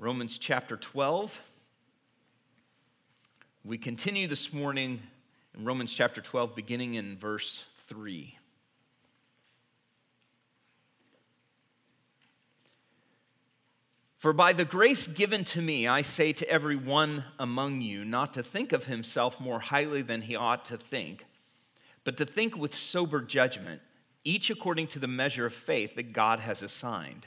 Romans chapter 12. We continue this morning in Romans chapter 12, beginning in verse 3. For by the grace given to me, I say to every one among you not to think of himself more highly than he ought to think, but to think with sober judgment, each according to the measure of faith that God has assigned.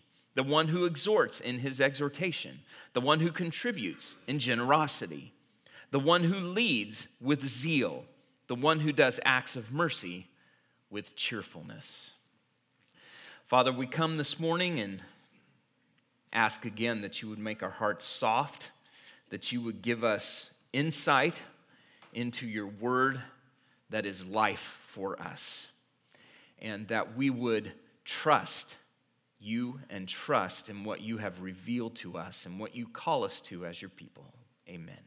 the one who exhorts in his exhortation, the one who contributes in generosity, the one who leads with zeal, the one who does acts of mercy with cheerfulness. Father, we come this morning and ask again that you would make our hearts soft, that you would give us insight into your word that is life for us, and that we would trust you and trust in what you have revealed to us and what you call us to as your people. Amen.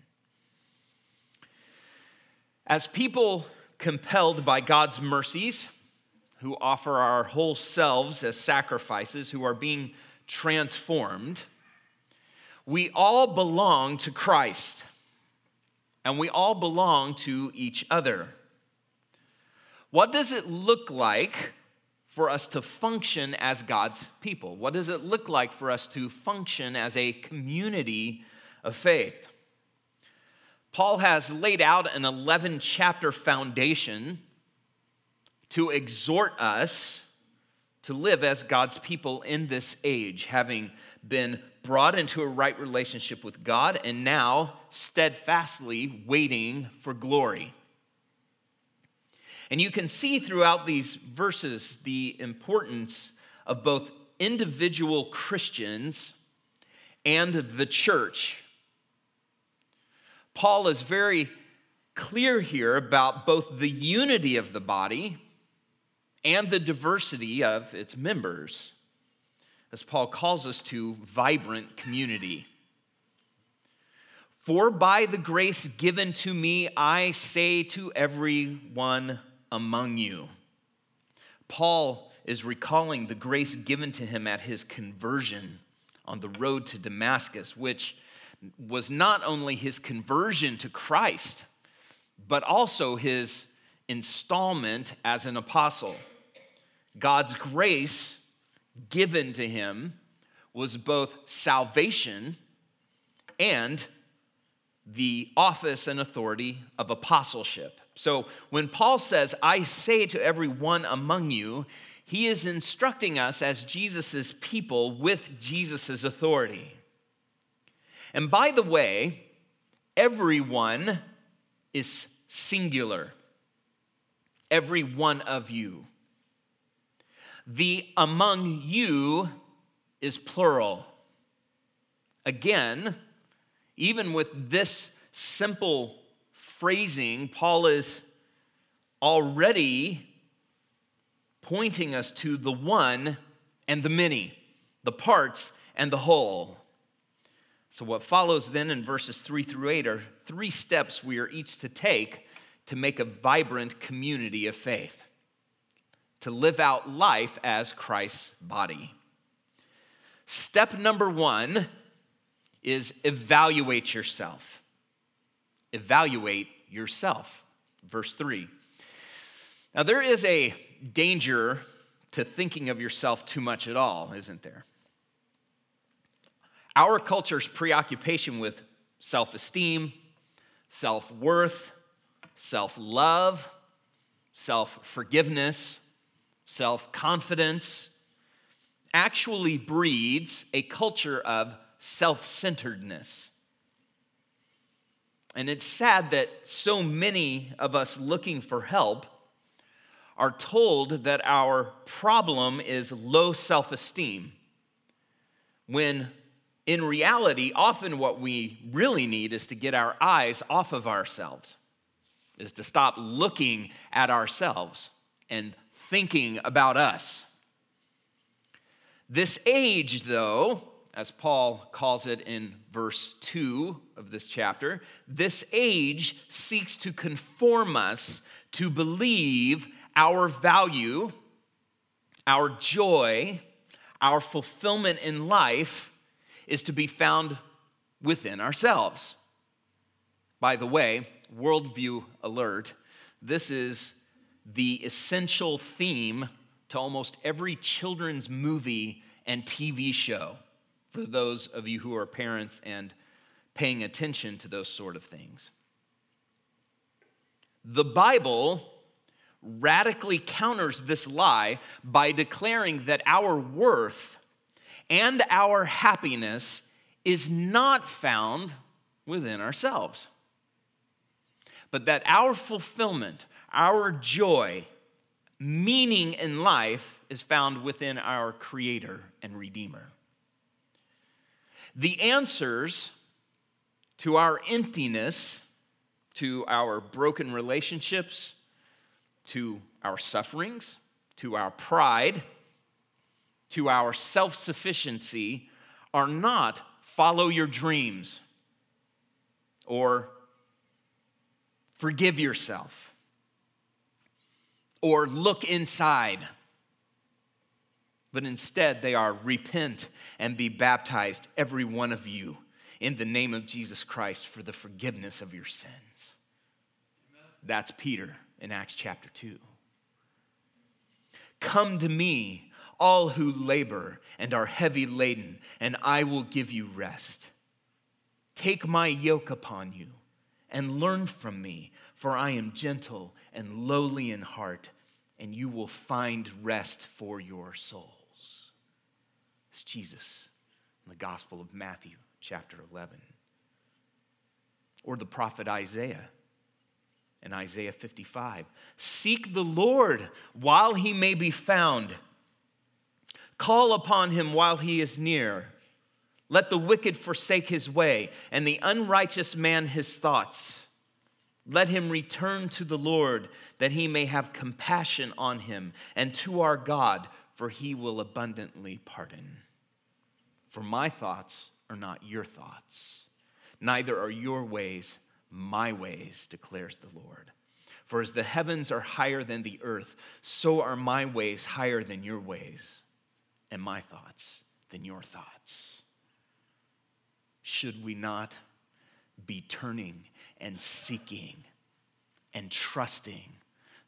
As people compelled by God's mercies, who offer our whole selves as sacrifices, who are being transformed, we all belong to Christ and we all belong to each other. What does it look like for us to function as God's people? What does it look like for us to function as a community of faith? Paul has laid out an 11 chapter foundation to exhort us to live as God's people in this age, having been brought into a right relationship with God and now steadfastly waiting for glory. And you can see throughout these verses the importance of both individual Christians and the church. Paul is very clear here about both the unity of the body and the diversity of its members, as Paul calls us to vibrant community. For by the grace given to me, I say to everyone among you. Paul is recalling the grace given to him at his conversion on the road to Damascus, which was not only his conversion to Christ, but also his installment as an apostle. God's grace given to him was both salvation and the office and authority of apostleship. So when Paul says, I say to every one among you, he is instructing us as Jesus' people with Jesus' authority. And by the way, everyone is singular. Every one of you. The among you is plural. Again, even with this simple phrasing, Paul is already pointing us to the one and the many, the parts and the whole. So, what follows then in verses three through eight are three steps we are each to take to make a vibrant community of faith to live out life as Christ's body. Step number one is evaluate yourself. Evaluate yourself. Verse 3. Now, there is a danger to thinking of yourself too much at all, isn't there? Our culture's preoccupation with self esteem, self worth, self love, self forgiveness, self confidence, actually breeds a culture of self centeredness. And it's sad that so many of us looking for help are told that our problem is low self esteem, when in reality, often what we really need is to get our eyes off of ourselves, is to stop looking at ourselves and thinking about us. This age, though, as Paul calls it in verse 2 of this chapter, this age seeks to conform us to believe our value, our joy, our fulfillment in life is to be found within ourselves. By the way, worldview alert, this is the essential theme to almost every children's movie and TV show for those of you who are parents and paying attention to those sort of things. The Bible radically counters this lie by declaring that our worth and our happiness is not found within ourselves, but that our fulfillment, our joy, meaning in life is found within our Creator and Redeemer. The answers to our emptiness, to our broken relationships, to our sufferings, to our pride, to our self sufficiency are not follow your dreams or forgive yourself or look inside. But instead, they are repent and be baptized, every one of you, in the name of Jesus Christ for the forgiveness of your sins. Amen. That's Peter in Acts chapter 2. Come to me, all who labor and are heavy laden, and I will give you rest. Take my yoke upon you and learn from me, for I am gentle and lowly in heart, and you will find rest for your souls. It's Jesus in the Gospel of Matthew, chapter 11. Or the prophet Isaiah in Isaiah 55 Seek the Lord while he may be found Call upon him while he is near. Let the wicked forsake his way, and the unrighteous man his thoughts. Let him return to the Lord, that he may have compassion on him, and to our God, for he will abundantly pardon. For my thoughts are not your thoughts, neither are your ways my ways, declares the Lord. For as the heavens are higher than the earth, so are my ways higher than your ways and my thoughts than your thoughts. Should we not be turning and seeking and trusting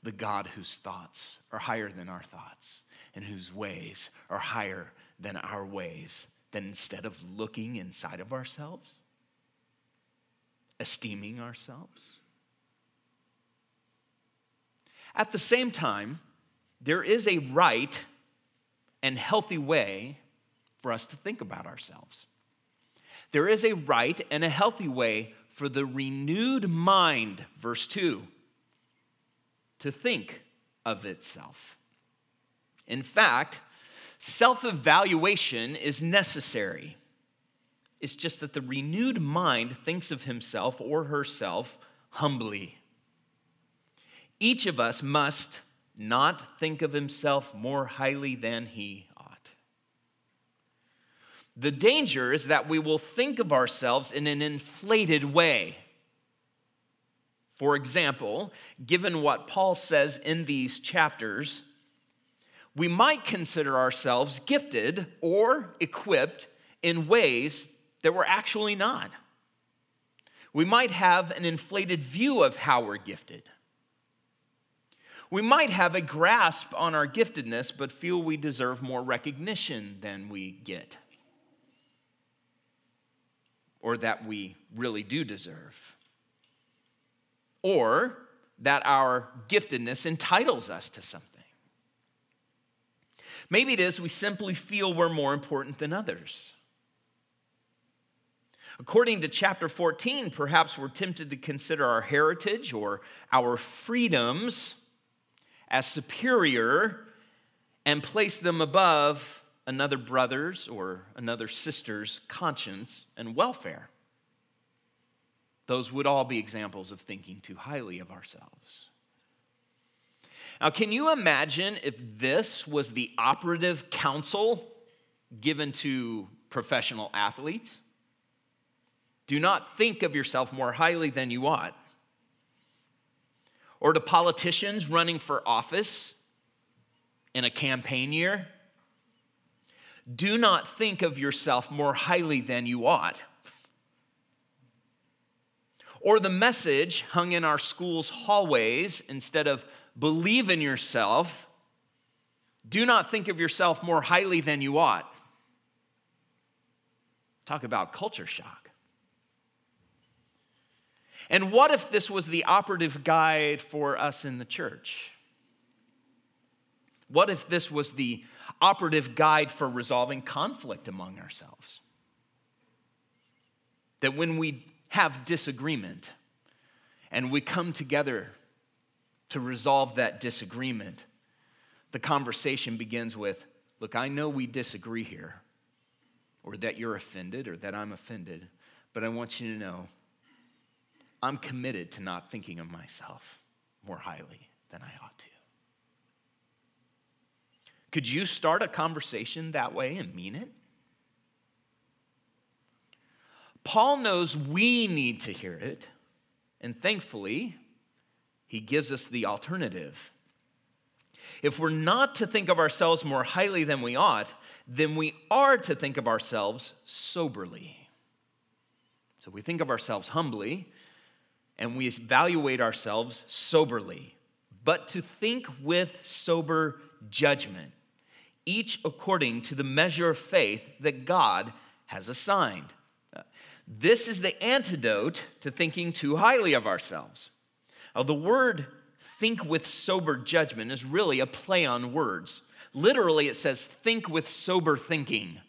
the God whose thoughts are higher than our thoughts and whose ways are higher than our ways, than instead of looking inside of ourselves, esteeming ourselves? At the same time, there is a right and healthy way for us to think about ourselves. There is a right and a healthy way for the renewed mind, verse 2, to think of itself. In fact, self evaluation is necessary. It's just that the renewed mind thinks of himself or herself humbly. Each of us must not think of himself more highly than he ought. The danger is that we will think of ourselves in an inflated way. For example, given what Paul says in these chapters, we might consider ourselves gifted or equipped in ways that we're actually not. We might have an inflated view of how we're gifted. We might have a grasp on our giftedness, but feel we deserve more recognition than we get, or that we really do deserve, or that our giftedness entitles us to something. Maybe it is we simply feel we're more important than others. According to chapter 14, perhaps we're tempted to consider our heritage or our freedoms as superior and place them above another brother's or another sister's conscience and welfare. Those would all be examples of thinking too highly of ourselves. Now, can you imagine if this was the operative counsel given to professional athletes? Do not think of yourself more highly than you ought. Or to politicians running for office in a campaign year? Do not think of yourself more highly than you ought. Or the message hung in our school's hallways instead of believe in yourself, do not think of yourself more highly than you ought. Talk about culture shock. And what if this was the operative guide for us in the church? What if this was the operative guide for resolving conflict among ourselves? That when we have disagreement and we come together to resolve that disagreement, the conversation begins with Look, I know we disagree here, or that you're offended, or that I'm offended, but I want you to know I'm committed to not thinking of myself more highly than I ought to. Could you start a conversation that way and mean it? Paul knows we need to hear it, and thankfully, he gives us the alternative. If we're not to think of ourselves more highly than we ought, then we are to think of ourselves soberly. So we think of ourselves humbly and we evaluate ourselves soberly, but to think with sober judgment, each according to the measure of faith that God has assigned. This is the antidote to thinking too highly of ourselves. The word think with sober judgment is really a play on words. Literally, it says think with sober thinking.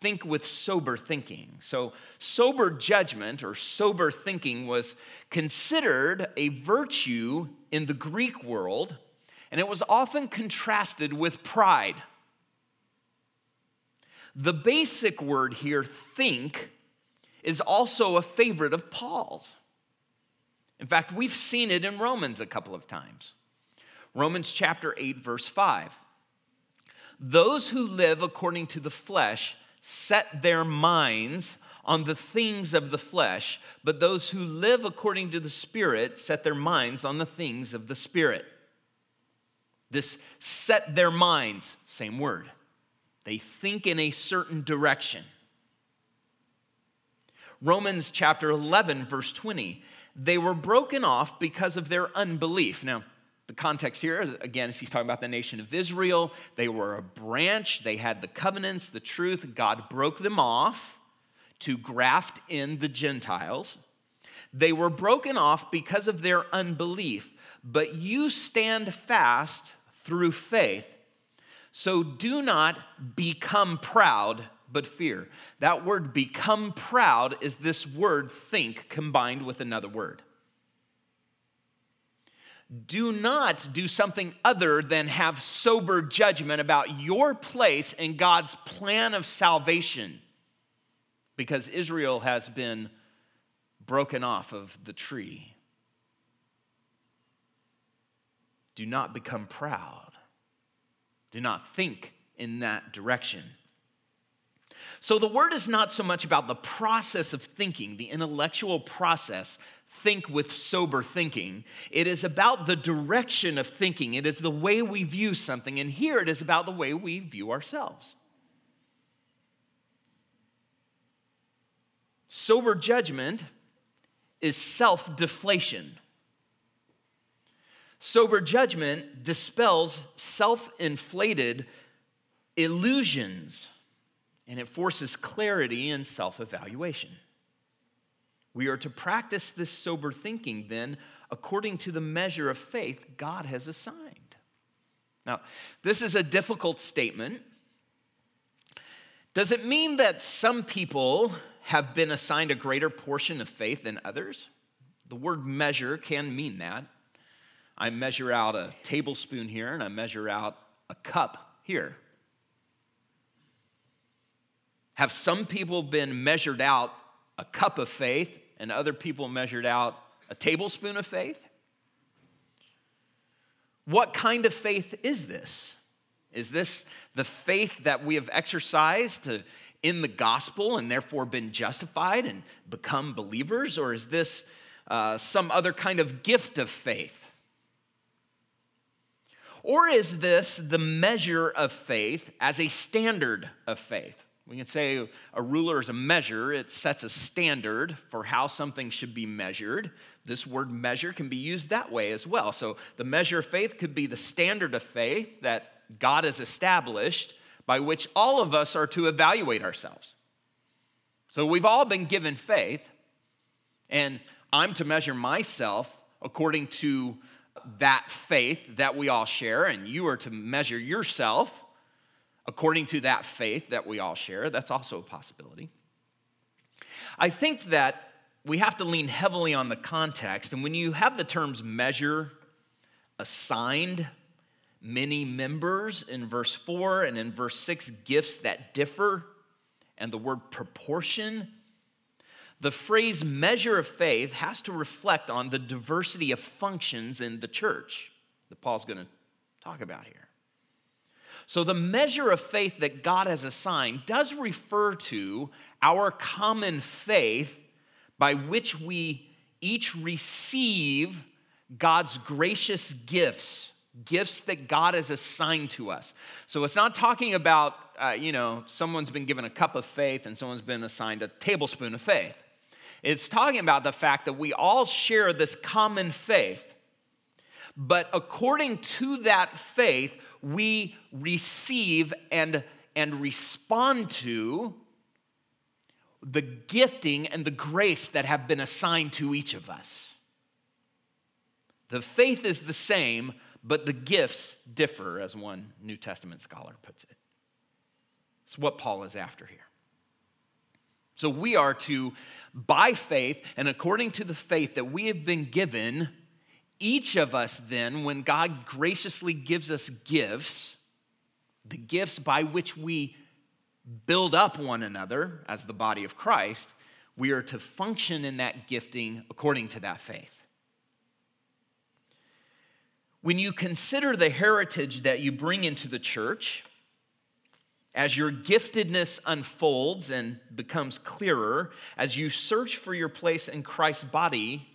Think with sober thinking. So, sober judgment or sober thinking was considered a virtue in the Greek world, and it was often contrasted with pride. The basic word here, think, is also a favorite of Paul's. In fact, we've seen it in Romans a couple of times. Romans chapter 8, verse 5. Those who live according to the flesh set their minds on the things of the flesh, but those who live according to the Spirit set their minds on the things of the Spirit. This set their minds, same word. They think in a certain direction. Romans chapter 11, verse 20. They were broken off because of their unbelief. Now, the context here, again, is he's talking about the nation of Israel. They were a branch, they had the covenants, the truth. God broke them off to graft in the Gentiles. They were broken off because of their unbelief, but you stand fast through faith. So do not become proud, but fear. That word become proud is this word think combined with another word. Do not do something other than have sober judgment about your place in God's plan of salvation because Israel has been broken off of the tree. Do not become proud. Do not think in that direction. So, the word is not so much about the process of thinking, the intellectual process, think with sober thinking. It is about the direction of thinking. It is the way we view something. And here it is about the way we view ourselves. Sober judgment is self deflation. Sober judgment dispels self inflated illusions and it forces clarity and self evaluation. We are to practice this sober thinking then according to the measure of faith God has assigned. Now, this is a difficult statement. Does it mean that some people have been assigned a greater portion of faith than others? The word measure can mean that. I measure out a tablespoon here and I measure out a cup here? Have some people been measured out a cup of faith and other people measured out a tablespoon of faith? What kind of faith is this? Is this the faith that we have exercised to, in the gospel and therefore been justified and become believers? Or is this uh, some other kind of gift of faith? Or is this the measure of faith as a standard of faith? We can say a ruler is a measure, it sets a standard for how something should be measured. This word measure can be used that way as well. So the measure of faith could be the standard of faith that God has established by which all of us are to evaluate ourselves. So we've all been given faith, and I'm to measure myself according to that faith that we all share, and you are to measure yourself according to that faith that we all share. That's also a possibility. I think that we have to lean heavily on the context, and when you have the terms measure, assigned, many members in verse 4 and in verse 6, gifts that differ, and the word proportion, the phrase measure of faith has to reflect on the diversity of functions in the church that Paul's going to talk about here. So, the measure of faith that God has assigned does refer to our common faith by which we each receive God's gracious gifts, gifts that God has assigned to us. So, it's not talking about, uh, you know, someone's been given a cup of faith and someone's been assigned a tablespoon of faith. It's talking about the fact that we all share this common faith. But according to that faith, we receive and, and respond to the gifting and the grace that have been assigned to each of us. The faith is the same, but the gifts differ, as one New Testament scholar puts it. It's what Paul is after here. So we are to, by faith and according to the faith that we have been given, each of us, then, when God graciously gives us gifts, the gifts by which we build up one another as the body of Christ, we are to function in that gifting according to that faith. When you consider the heritage that you bring into the church, as your giftedness unfolds and becomes clearer, as you search for your place in Christ's body,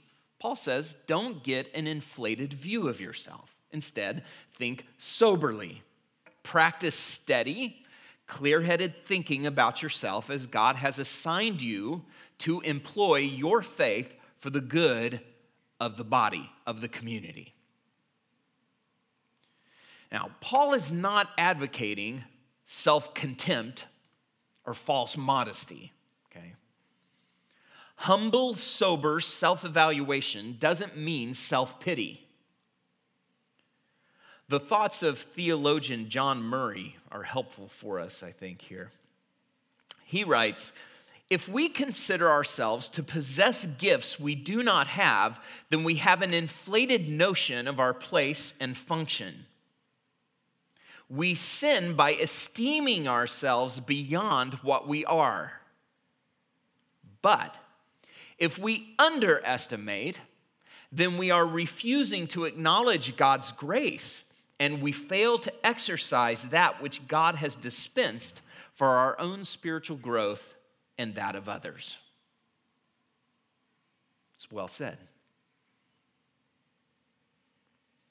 Paul says, don't get an inflated view of yourself. Instead, think soberly. Practice steady, clear headed thinking about yourself as God has assigned you to employ your faith for the good of the body, of the community. Now, Paul is not advocating self contempt or false modesty. Humble, sober self evaluation doesn't mean self pity. The thoughts of theologian John Murray are helpful for us, I think, here. He writes If we consider ourselves to possess gifts we do not have, then we have an inflated notion of our place and function. We sin by esteeming ourselves beyond what we are. But if we underestimate, then we are refusing to acknowledge God's grace and we fail to exercise that which God has dispensed for our own spiritual growth and that of others. It's well said.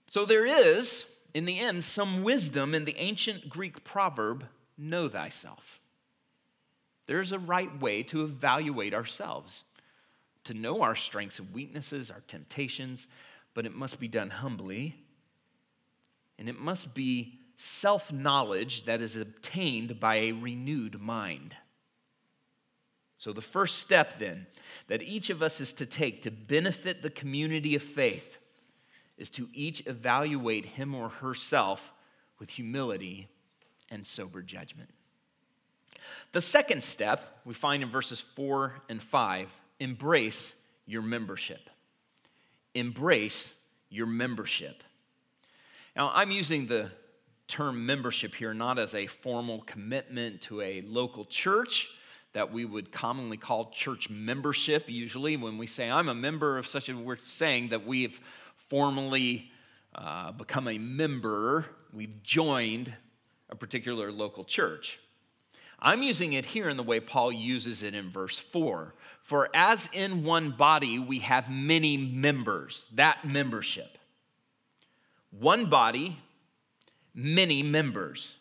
So there is, in the end, some wisdom in the ancient Greek proverb know thyself. There's a right way to evaluate ourselves to know our strengths and weaknesses, our temptations, but it must be done humbly. And it must be self knowledge that is obtained by a renewed mind. So, the first step then that each of us is to take to benefit the community of faith is to each evaluate him or herself with humility and sober judgment. The second step we find in verses 4 and 5 embrace your membership. Embrace your membership. Now, I'm using the term membership here not as a formal commitment to a local church that we would commonly call church membership. Usually, when we say, I'm a member of such a, we're saying that we've formally uh, become a member, we've joined a particular local church. I'm using it here in the way Paul uses it in verse 4. For as in one body we have many members, that membership. One body, many members.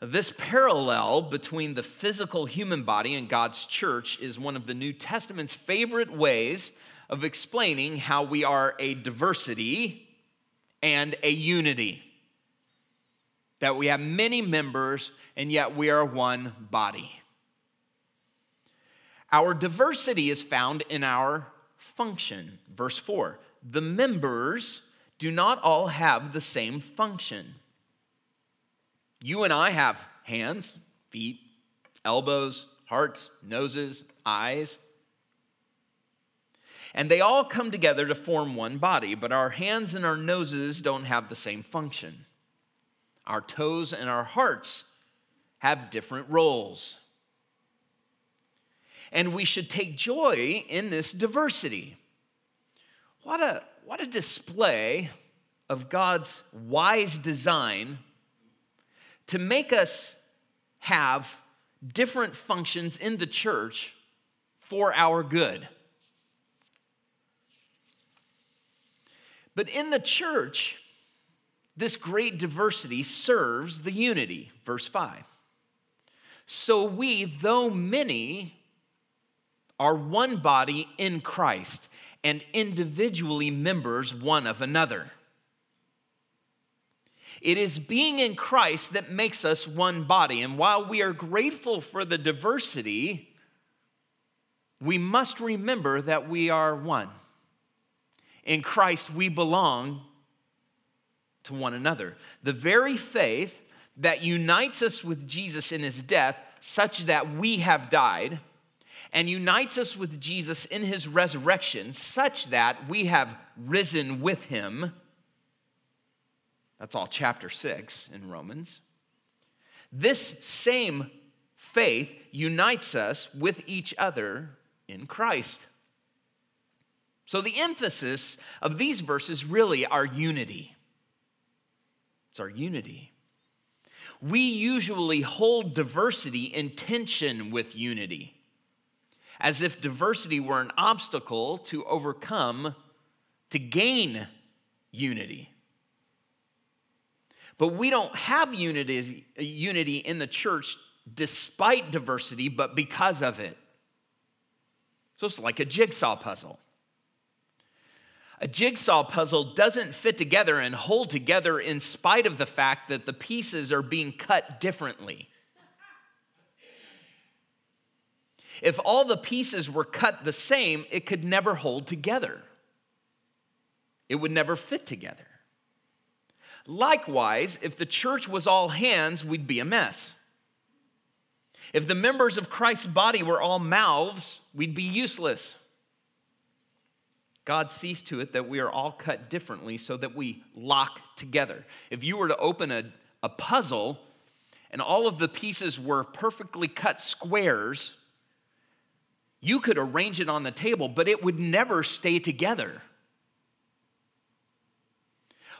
This parallel between the physical human body and God's church is one of the New Testament's favorite ways of explaining how we are a diversity and a unity. That we have many members and yet we are one body. Our diversity is found in our function. Verse 4 The members do not all have the same function. You and I have hands, feet, elbows, hearts, noses, eyes. And they all come together to form one body, but our hands and our noses don't have the same function. Our toes and our hearts have different roles. And we should take joy in this diversity. What a, what a display of God's wise design to make us have different functions in the church for our good. But in the church, this great diversity serves the unity. Verse 5. So we, though many, are one body in Christ and individually members one of another. It is being in Christ that makes us one body. And while we are grateful for the diversity, we must remember that we are one. In Christ, we belong to one another. The very faith that unites us with Jesus in his death, such that we have died, and unites us with Jesus in his resurrection, such that we have risen with him that's all chapter 6 in Romans. This same faith unites us with each other in Christ. So the emphasis of these verses really are unity. It's our unity. We usually hold diversity in tension with unity, as if diversity were an obstacle to overcome to gain unity. But we don't have unity, unity in the church despite diversity, but because of it. So it's like a jigsaw puzzle. A jigsaw puzzle doesn't fit together and hold together in spite of the fact that the pieces are being cut differently. If all the pieces were cut the same, it could never hold together. It would never fit together. Likewise, if the church was all hands, we'd be a mess. If the members of Christ's body were all mouths, we'd be useless. God sees to it that we are all cut differently so that we lock together. If you were to open a, a puzzle and all of the pieces were perfectly cut squares, you could arrange it on the table, but it would never stay together.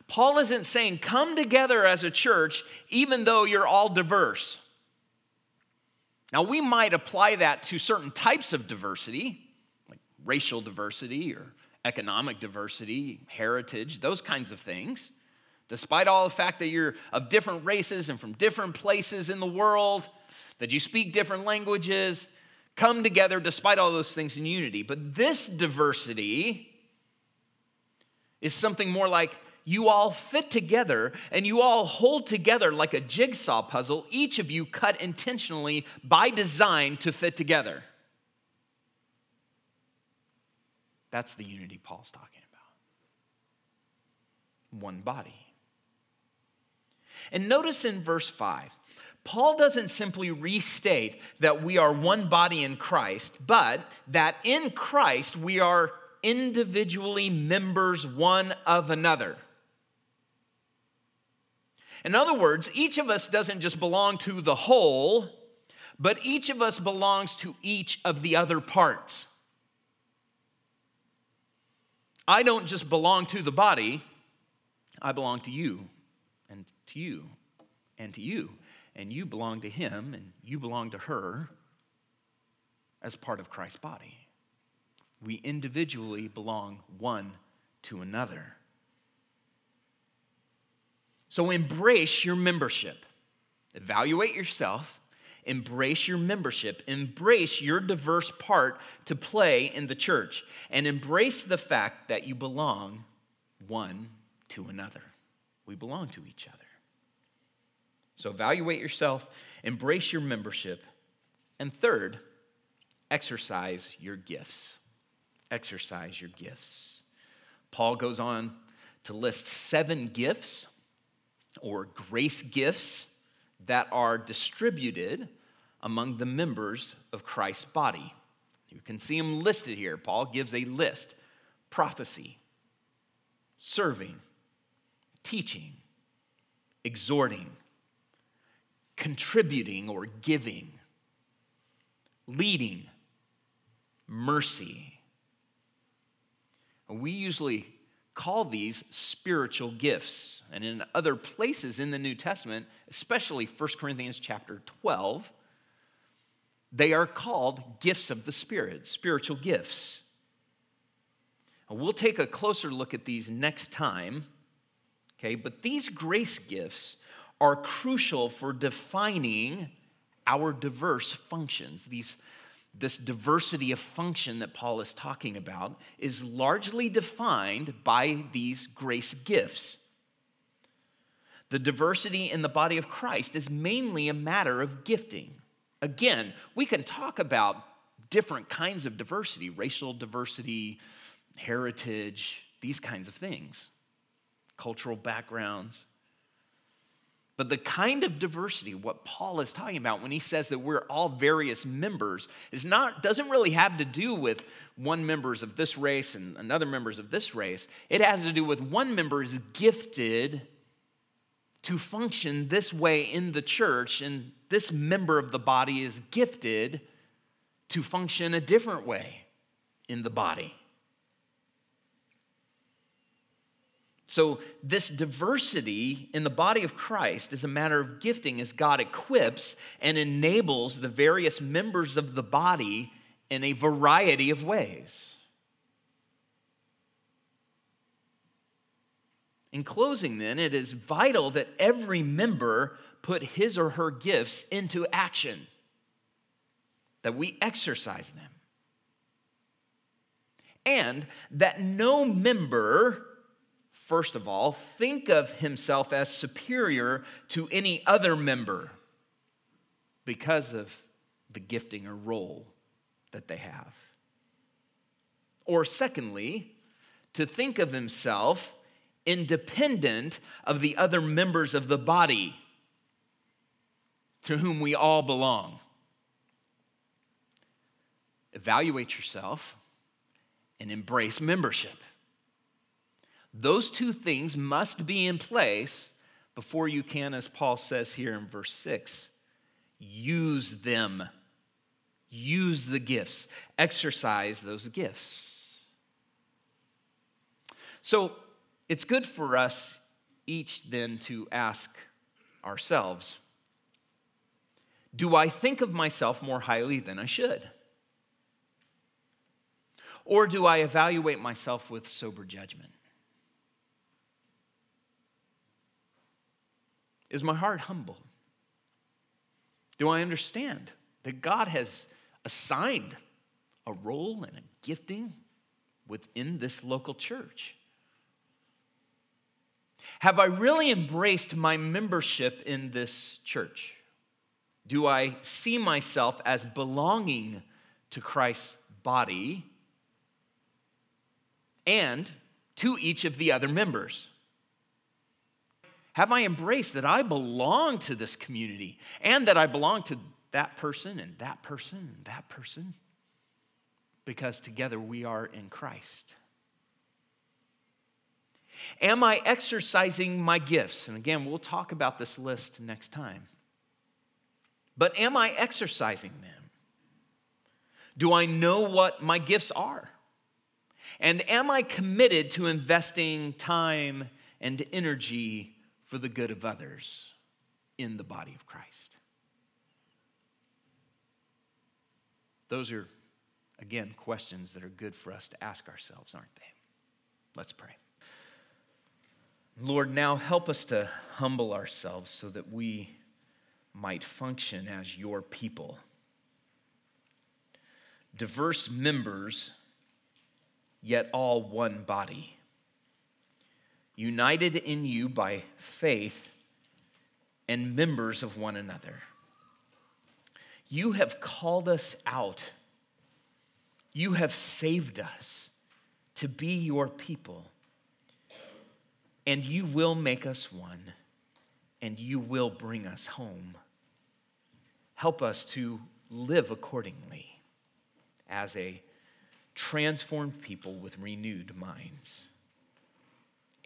Paul isn't saying come together as a church even though you're all diverse. Now, we might apply that to certain types of diversity, like racial diversity or economic diversity, heritage, those kinds of things. Despite all the fact that you're of different races and from different places in the world, that you speak different languages, come together despite all those things in unity. But this diversity is something more like you all fit together and you all hold together like a jigsaw puzzle, each of you cut intentionally by design to fit together. That's the unity Paul's talking about. One body. And notice in verse 5, Paul doesn't simply restate that we are one body in Christ, but that in Christ we are individually members one of another. In other words, each of us doesn't just belong to the whole, but each of us belongs to each of the other parts. I don't just belong to the body, I belong to you, and to you, and to you. And you belong to him, and you belong to her as part of Christ's body. We individually belong one to another. So embrace your membership. Evaluate yourself, embrace your membership, embrace your diverse part to play in the church, and embrace the fact that you belong one to another. We belong to each other. So evaluate yourself, embrace your membership, and third, exercise your gifts. Exercise your gifts. Paul goes on to list seven gifts or grace gifts that are distributed among the members of Christ's body. You can see them listed here. Paul gives a list prophecy, serving, teaching, exhorting, contributing or giving, leading, mercy. We usually call these spiritual gifts. And in other places in the New Testament, especially 1 Corinthians chapter 12, they are called gifts of the Spirit, spiritual gifts. We'll take a closer look at these next time. Okay, but these grace gifts are crucial for defining our diverse functions. These this diversity of function that Paul is talking about is largely defined by these grace gifts. The diversity in the body of Christ is mainly a matter of gifting. Again, we can talk about different kinds of diversity racial diversity, heritage, these kinds of things, cultural backgrounds. But the kind of diversity, what Paul is talking about when he says that we're all various members, is not, doesn't really have to do with one members of this race and another members of this race. It has to do with one member is gifted to function this way in the church, and this member of the body is gifted to function a different way in the body. So, this diversity in the body of Christ is a matter of gifting as God equips and enables the various members of the body in a variety of ways. In closing, then, it is vital that every member put his or her gifts into action, that we exercise them, and that no member first of all, think of himself as superior to any other member because of the gifting or role that they have. Or, secondly, to think of himself independent of the other members of the body to whom we all belong. Evaluate yourself and embrace membership. Those two things must be in place before you can, as Paul says here in verse 6, use them. Use the gifts, exercise those gifts. So it's good for us each then to ask ourselves Do I think of myself more highly than I should? Or do I evaluate myself with sober judgment? Is my heart humble? Do I understand that God has assigned a role and a gifting within this local church? Have I really embraced my membership in this church? Do I see myself as belonging to Christ's body and to each of the other members? Have I embraced that I belong to this community and that I belong to that person and that person and that person? Because together we are in Christ. Am I exercising my gifts? And again, we'll talk about this list next time. But am I exercising them? Do I know what my gifts are? And am I committed to investing time and energy for the good of others in the body of Christ? Those are, again, questions that are good for us to ask ourselves, aren't they? Let's pray. Lord, now help us to humble ourselves so that we might function as your people. Diverse members, yet all one body. United in you by faith and members of one another. You have called us out. You have saved us to be your people. And you will make us one, and you will bring us home. Help us to live accordingly as a transformed people with renewed minds.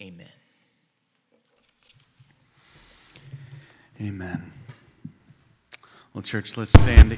Amen. Amen. Well, church, let's stand.